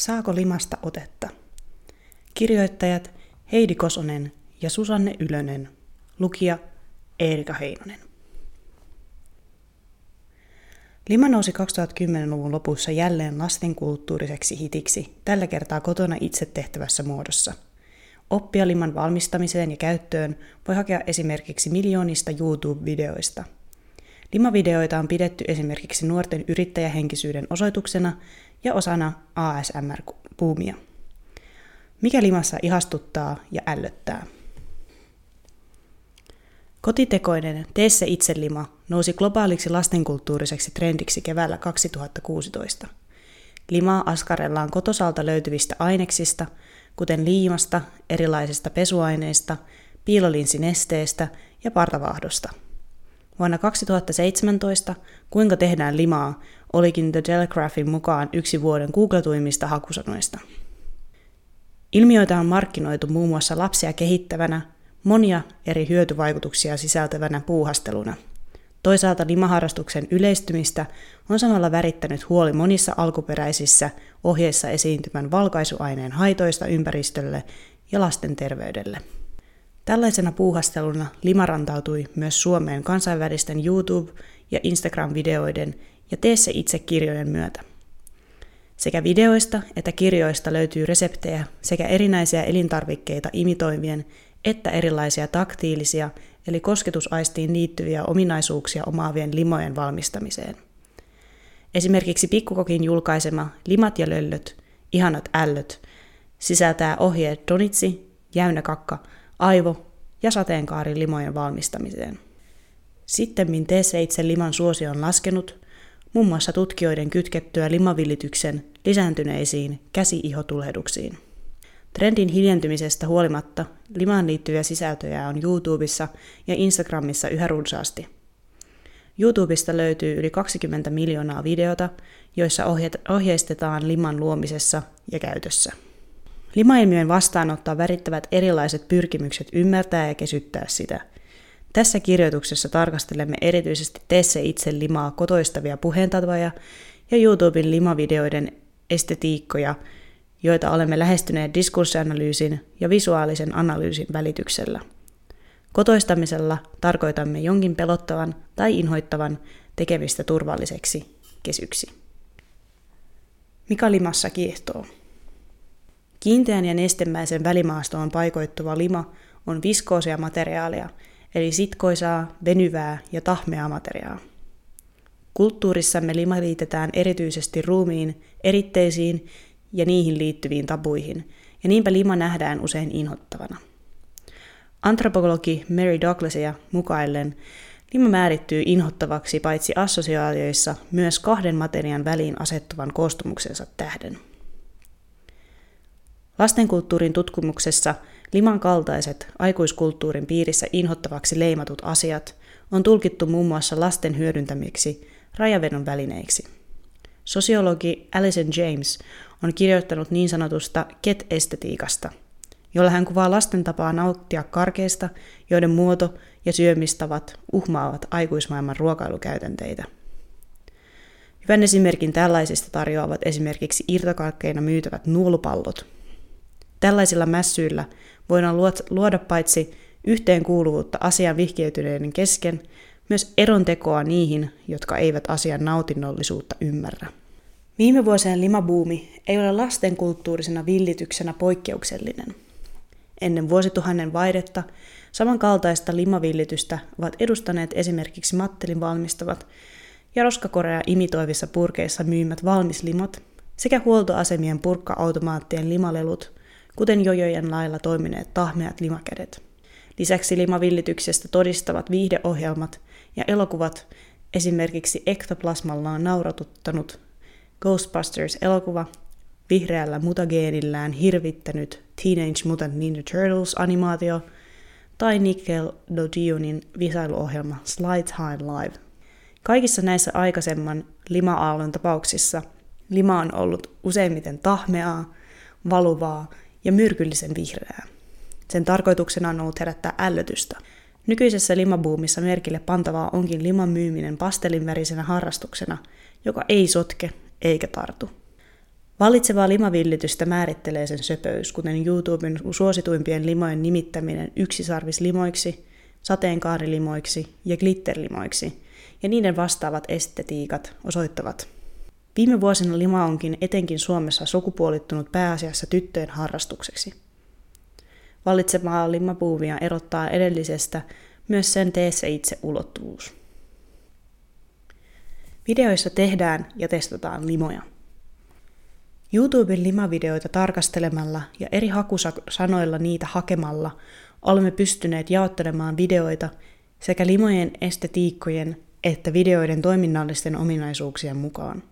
Saako limasta otetta? Kirjoittajat Heidi Kosonen ja Susanne Ylönen. Lukija Eerika Heinonen. Lima nousi 2010-luvun lopussa jälleen lastenkulttuuriseksi hitiksi, tällä kertaa kotona itse tehtävässä muodossa. Oppia liman valmistamiseen ja käyttöön voi hakea esimerkiksi miljoonista YouTube-videoista – Limavideoita on pidetty esimerkiksi nuorten yrittäjähenkisyyden osoituksena ja osana ASMR-puumia. Mikä limassa ihastuttaa ja ällöttää? Kotitekoinen Tee se itse lima nousi globaaliksi lastenkulttuuriseksi trendiksi keväällä 2016. Limaa askarellaan kotosalta löytyvistä aineksista, kuten liimasta, erilaisista pesuaineista, piilolinsinesteestä ja partavahdosta – Vuonna 2017 Kuinka tehdään limaa olikin The Telegraphin mukaan yksi vuoden googletuimmista hakusanoista. Ilmiöitä on markkinoitu muun muassa lapsia kehittävänä, monia eri hyötyvaikutuksia sisältävänä puuhasteluna. Toisaalta limaharrastuksen yleistymistä on samalla värittänyt huoli monissa alkuperäisissä ohjeissa esiintymän valkaisuaineen haitoista ympäristölle ja lasten terveydelle. Tällaisena puuhasteluna Lima rantautui myös Suomeen kansainvälisten YouTube- ja Instagram-videoiden ja Tee se itse kirjojen myötä. Sekä videoista että kirjoista löytyy reseptejä sekä erinäisiä elintarvikkeita imitoivien että erilaisia taktiilisia eli kosketusaistiin liittyviä ominaisuuksia omaavien limojen valmistamiseen. Esimerkiksi Pikkukokin julkaisema Limat ja löllöt, ihanat ällöt, sisältää ohjeet donitsi, jäynäkakka aivo- ja sateenkaarilimojen valmistamiseen. Sittemmin T7 liman suosio on laskenut, muun muassa tutkijoiden kytkettyä limavillityksen lisääntyneisiin käsiihotulehduksiin. Trendin hiljentymisestä huolimatta limaan liittyviä sisältöjä on YouTubessa ja Instagramissa yhä runsaasti. YouTubesta löytyy yli 20 miljoonaa videota, joissa ohjeistetaan liman luomisessa ja käytössä. Limailmiön vastaanottaa värittävät erilaiset pyrkimykset ymmärtää ja kesyttää sitä. Tässä kirjoituksessa tarkastelemme erityisesti Tesse itse limaa kotoistavia puheentavoja ja YouTuben limavideoiden estetiikkoja, joita olemme lähestyneet diskurssianalyysin ja visuaalisen analyysin välityksellä. Kotoistamisella tarkoitamme jonkin pelottavan tai inhoittavan tekemistä turvalliseksi kesyksi. Mikä limassa kiehtoo? Kiinteän ja nestemäisen välimaastoon paikoittuva lima on viskoosia materiaalia, eli sitkoisaa, venyvää ja tahmeaa materiaa. Kulttuurissamme lima liitetään erityisesti ruumiin, eritteisiin ja niihin liittyviin tabuihin, ja niinpä lima nähdään usein inhottavana. Antropologi Mary Douglasia mukaillen lima määrittyy inhottavaksi paitsi assosiaatioissa myös kahden materian väliin asettuvan koostumuksensa tähden. Lastenkulttuurin tutkimuksessa liman kaltaiset aikuiskulttuurin piirissä inhottavaksi leimatut asiat on tulkittu muun muassa lasten hyödyntämiksi rajavedon välineiksi. Sosiologi Alison James on kirjoittanut niin sanotusta ket-estetiikasta, jolla hän kuvaa lasten tapaa nauttia karkeista, joiden muoto ja syömistavat uhmaavat aikuismaailman ruokailukäytänteitä. Hyvän esimerkin tällaisista tarjoavat esimerkiksi irtokarkkeina myytävät nuolupallot – Tällaisilla mässyillä voidaan luoda paitsi yhteenkuuluvuutta asian vihkeytyneiden kesken, myös erontekoa niihin, jotka eivät asian nautinnollisuutta ymmärrä. Viime vuosien limabuumi ei ole lastenkulttuurisena villityksenä poikkeuksellinen. Ennen vuosituhannen vaihdetta samankaltaista limavillitystä ovat edustaneet esimerkiksi mattelin valmistavat ja roskakorea imitoivissa purkeissa myymät valmislimat sekä huoltoasemien purkka-automaattien limalelut – kuten jojojen lailla toimineet tahmeat limakädet. Lisäksi limavillityksestä todistavat viihdeohjelmat ja elokuvat, esimerkiksi ektoplasmalla on nauratuttanut Ghostbusters-elokuva, vihreällä mutageenillään hirvittänyt Teenage Mutant Ninja Turtles-animaatio tai Nickelodeonin visailuohjelma Sly Time Live. Kaikissa näissä aikaisemman lima-aallon tapauksissa lima on ollut useimmiten tahmeaa, valuvaa ja myrkyllisen vihreää. Sen tarkoituksena on ollut herättää ällötystä. Nykyisessä limabuumissa merkille pantavaa onkin liman myyminen pastelinvärisenä harrastuksena, joka ei sotke eikä tartu. Vallitsevaa limavillitystä määrittelee sen söpöys, kuten YouTuben suosituimpien limojen nimittäminen yksisarvislimoiksi, sateenkaarilimoiksi ja glitterlimoiksi, ja niiden vastaavat estetiikat osoittavat. Viime vuosina lima onkin etenkin Suomessa sukupuolittunut pääasiassa tyttöjen harrastukseksi. Vallitsevaa limapuuvia erottaa edellisestä myös sen teessä itse ulottuvuus. Videoissa tehdään ja testataan limoja. YouTuben limavideoita tarkastelemalla ja eri hakusanoilla niitä hakemalla olemme pystyneet jaottelemaan videoita sekä limojen estetiikkojen että videoiden toiminnallisten ominaisuuksien mukaan.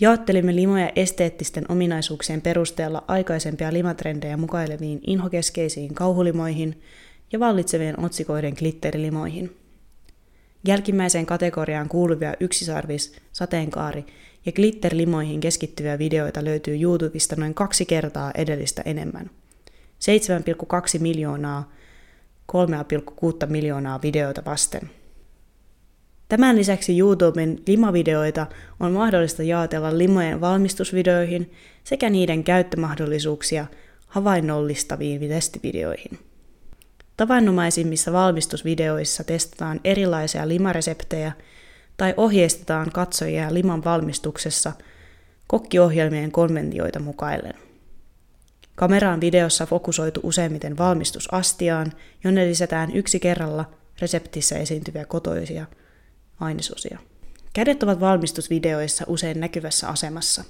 Jaottelimme limoja esteettisten ominaisuuksien perusteella aikaisempia limatrendejä mukaileviin inhokeskeisiin kauhulimoihin ja vallitsevien otsikoiden glitterilimoihin. Jälkimmäiseen kategoriaan kuuluvia yksisarvis, sateenkaari ja glitterlimoihin keskittyviä videoita löytyy YouTubesta noin kaksi kertaa edellistä enemmän. 7,2 miljoonaa 3,6 miljoonaa videoita vasten. Tämän lisäksi YouTuben limavideoita on mahdollista jaotella limojen valmistusvideoihin sekä niiden käyttömahdollisuuksia havainnollistaviin testivideoihin. Tavanomaisimmissa valmistusvideoissa testataan erilaisia limareseptejä tai ohjeistetaan katsojia liman valmistuksessa kokkiohjelmien konventioita mukaillen. Kameraan videossa fokusoitu useimmiten valmistusastiaan, jonne lisätään yksi kerralla reseptissä esiintyviä kotoisia ainesosia. Kädet ovat valmistusvideoissa usein näkyvässä asemassa.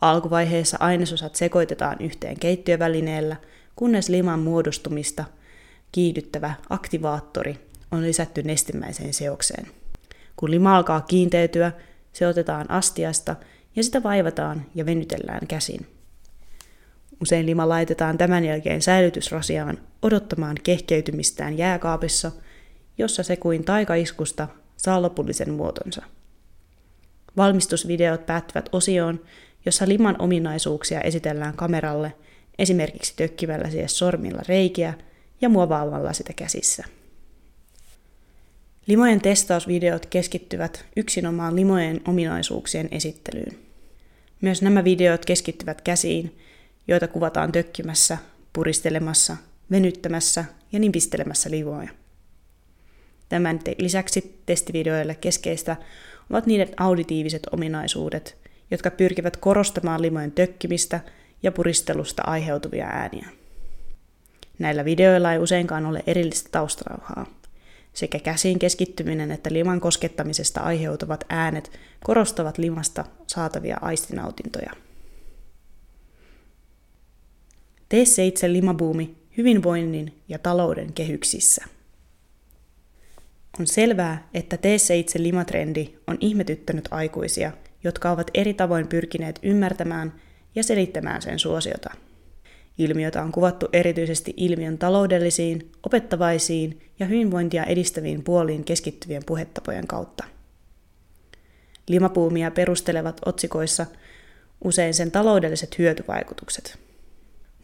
Alkuvaiheessa ainesosat sekoitetaan yhteen keittiövälineellä, kunnes liman muodostumista kiihdyttävä aktivaattori on lisätty nestemäiseen seokseen. Kun lima alkaa kiinteytyä, se otetaan astiasta ja sitä vaivataan ja venytellään käsin. Usein lima laitetaan tämän jälkeen säilytysrasiaan odottamaan kehkeytymistään jääkaapissa, jossa se kuin taikaiskusta saa lopullisen muotonsa. Valmistusvideot päättyvät osioon, jossa liman ominaisuuksia esitellään kameralle esimerkiksi tökkimällä siihen sormilla reikiä ja muovaamalla sitä käsissä. Limojen testausvideot keskittyvät yksinomaan limojen ominaisuuksien esittelyyn. Myös nämä videot keskittyvät käsiin, joita kuvataan tökkimässä, puristelemassa, venyttämässä ja nipistelemässä limoja. Tämän lisäksi testivideoille keskeistä ovat niiden auditiiviset ominaisuudet, jotka pyrkivät korostamaan limojen tökkimistä ja puristelusta aiheutuvia ääniä. Näillä videoilla ei useinkaan ole erillistä taustarauhaa. Sekä käsiin keskittyminen että liman koskettamisesta aiheutuvat äänet korostavat limasta saatavia aistinautintoja. Tee se itse limabuumi hyvinvoinnin ja talouden kehyksissä. On selvää, että tee se itse limatrendi on ihmetyttänyt aikuisia, jotka ovat eri tavoin pyrkineet ymmärtämään ja selittämään sen suosiota – Ilmiötä on kuvattu erityisesti ilmiön taloudellisiin, opettavaisiin ja hyvinvointia edistäviin puoliin keskittyvien puhetapojen kautta. Limapuumia perustelevat otsikoissa usein sen taloudelliset hyötyvaikutukset.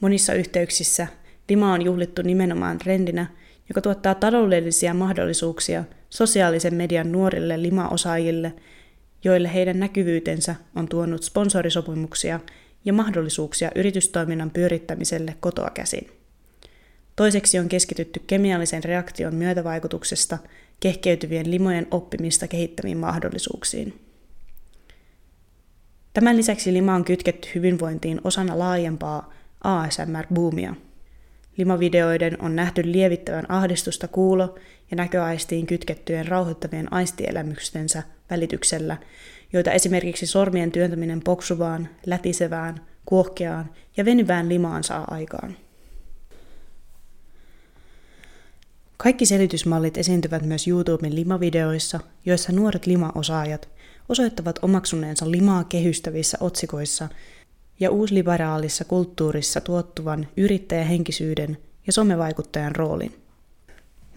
Monissa yhteyksissä lima on juhlittu nimenomaan trendinä, joka tuottaa taloudellisia mahdollisuuksia sosiaalisen median nuorille limaosaajille, joille heidän näkyvyytensä on tuonut sponsorisopimuksia ja mahdollisuuksia yritystoiminnan pyörittämiselle kotoa käsin. Toiseksi on keskitytty kemiallisen reaktion myötävaikutuksesta kehkeytyvien limojen oppimista kehittäviin mahdollisuuksiin. Tämän lisäksi lima on kytketty hyvinvointiin osana laajempaa ASMR-boomia. Limavideoiden on nähty lievittävän ahdistusta kuulo- ja näköaistiin kytkettyjen rauhoittavien aistielämykstensä välityksellä joita esimerkiksi sormien työntäminen poksuvaan, lätisevään, kuohkeaan ja venyvään limaan saa aikaan. Kaikki selitysmallit esiintyvät myös YouTuben limavideoissa, joissa nuoret limaosaajat osoittavat omaksuneensa limaa kehystävissä otsikoissa ja uusliberaalissa kulttuurissa tuottuvan yrittäjähenkisyyden ja somevaikuttajan roolin.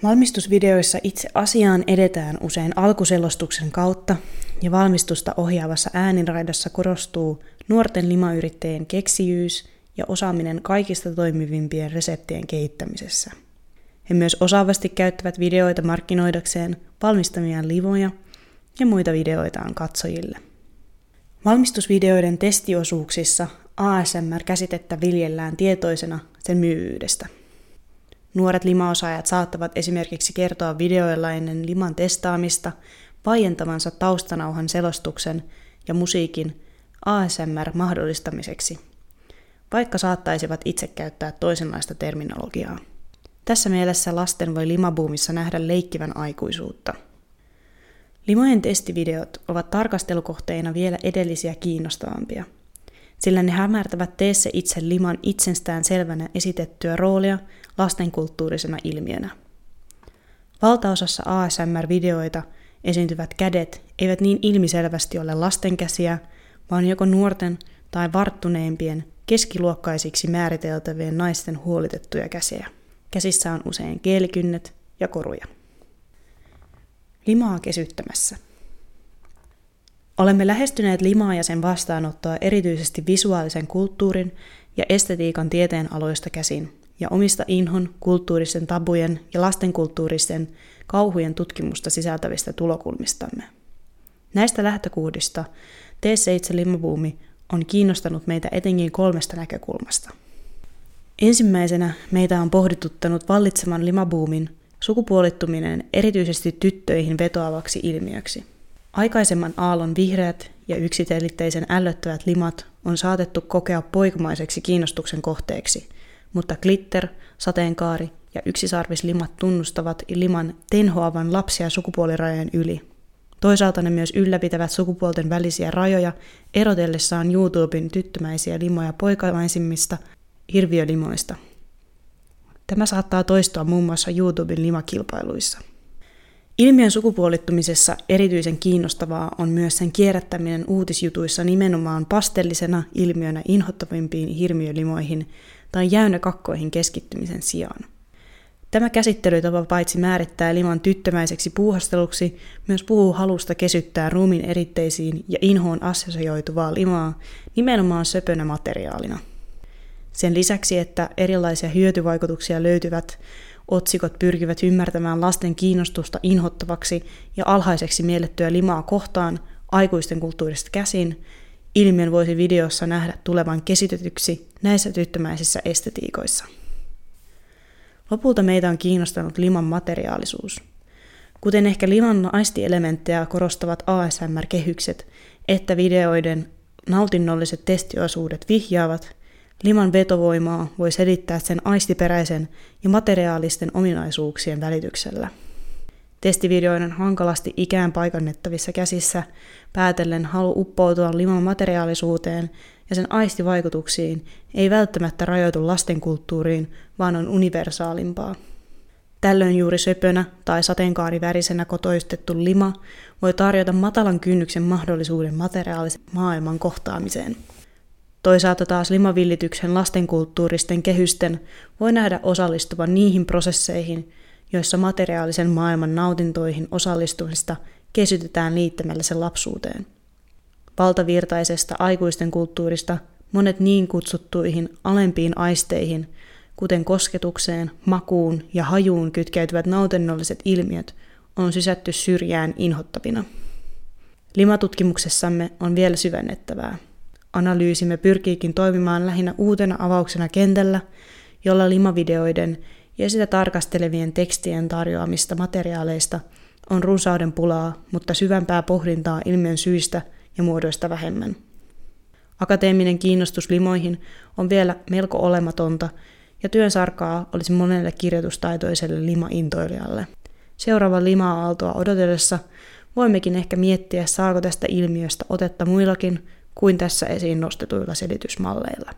Valmistusvideoissa itse asiaan edetään usein alkuselostuksen kautta ja valmistusta ohjaavassa ääninraidassa korostuu nuorten limayrittäjien keksijyys ja osaaminen kaikista toimivimpien reseptien kehittämisessä. He myös osaavasti käyttävät videoita markkinoidakseen valmistamiaan livoja ja muita videoitaan katsojille. Valmistusvideoiden testiosuuksissa ASMR-käsitettä viljellään tietoisena sen myyvyydestä. Nuoret limaosaajat saattavat esimerkiksi kertoa videoilla ennen liman testaamista vaientavansa taustanauhan selostuksen ja musiikin ASMR-mahdollistamiseksi, vaikka saattaisivat itse käyttää toisenlaista terminologiaa. Tässä mielessä lasten voi limabuumissa nähdä leikkivän aikuisuutta. Limojen testivideot ovat tarkastelukohteina vielä edellisiä kiinnostavampia, sillä ne hämärtävät teessä itse liman itsestään selvänä esitettyä roolia lastenkulttuurisena ilmiönä. Valtaosassa ASMR-videoita esiintyvät kädet eivät niin ilmiselvästi ole lasten käsiä, vaan joko nuorten tai varttuneimpien keskiluokkaisiksi määriteltävien naisten huolitettuja käsiä. Käsissä on usein kielikynnet ja koruja. Limaa kesyttämässä. Olemme lähestyneet limaa ja sen vastaanottoa erityisesti visuaalisen kulttuurin ja estetiikan tieteen aloista käsin ja omista inhon, kulttuuristen tabujen ja lastenkulttuuristen kauhujen tutkimusta sisältävistä tulokulmistamme. Näistä lähtökuudista T7 limabuumi on kiinnostanut meitä etenkin kolmesta näkökulmasta. Ensimmäisenä meitä on pohdituttanut vallitseman limabuumin sukupuolittuminen erityisesti tyttöihin vetoavaksi ilmiöksi. Aikaisemman aallon vihreät ja yksiselitteisen ällöttävät limat on saatettu kokea poikamaiseksi kiinnostuksen kohteeksi, mutta glitter, sateenkaari ja yksisarvislimat tunnustavat liman tenhoavan lapsia sukupuolirajojen yli. Toisaalta ne myös ylläpitävät sukupuolten välisiä rajoja erotellessaan YouTuben tyttömäisiä limoja poikamaisimmista hirviölimoista. Tämä saattaa toistua muun muassa YouTuben limakilpailuissa. Ilmiön sukupuolittumisessa erityisen kiinnostavaa on myös sen kierrättäminen uutisjutuissa nimenomaan pastellisena ilmiönä inhottavimpiin hirmiölimoihin tai jäynäkakkoihin keskittymisen sijaan. Tämä käsittelytapa paitsi määrittää liman tyttömäiseksi puuhasteluksi, myös puhuu halusta kesyttää ruumin eritteisiin ja inhoon assosioituvaa limaa nimenomaan söpönä materiaalina. Sen lisäksi, että erilaisia hyötyvaikutuksia löytyvät, otsikot pyrkivät ymmärtämään lasten kiinnostusta inhottavaksi ja alhaiseksi miellettyä limaa kohtaan aikuisten kulttuurista käsin, ilmiön voisi videossa nähdä tulevan kesitytyksi näissä tyttömäisissä estetiikoissa. Lopulta meitä on kiinnostanut liman materiaalisuus. Kuten ehkä liman aistielementtejä korostavat ASMR-kehykset, että videoiden nautinnolliset testiosuudet vihjaavat, liman vetovoimaa voi selittää sen aistiperäisen ja materiaalisten ominaisuuksien välityksellä. Testivideoiden hankalasti ikään paikannettavissa käsissä päätellen halu uppoutua liman materiaalisuuteen ja sen aistivaikutuksiin ei välttämättä rajoitu lastenkulttuuriin, vaan on universaalimpaa. Tällöin juuri söpönä tai sateenkaarivärisenä kotoistettu lima voi tarjota matalan kynnyksen mahdollisuuden materiaalisen maailman kohtaamiseen. Toisaalta taas limavillityksen lastenkulttuuristen kehysten voi nähdä osallistuvan niihin prosesseihin, joissa materiaalisen maailman nautintoihin osallistumista kesytetään liittämällä sen lapsuuteen. Valtavirtaisesta aikuisten kulttuurista monet niin kutsuttuihin alempiin aisteihin, kuten kosketukseen, makuun ja hajuun kytkeytyvät nautinnolliset ilmiöt, on sysätty syrjään inhottavina. Limatutkimuksessamme on vielä syvennettävää. Analyysimme pyrkiikin toimimaan lähinnä uutena avauksena kentällä, jolla limavideoiden ja sitä tarkastelevien tekstien tarjoamista materiaaleista on runsauden pulaa, mutta syvempää pohdintaa ilmiön syistä ja muodoista vähemmän. Akateeminen kiinnostus limoihin on vielä melko olematonta, ja työn sarkaa olisi monelle kirjoitustaitoiselle lima-intoilijalle. Seuraava lima-aaltoa odotellessa voimmekin ehkä miettiä, saako tästä ilmiöstä otetta muillakin kuin tässä esiin nostetuilla selitysmalleilla.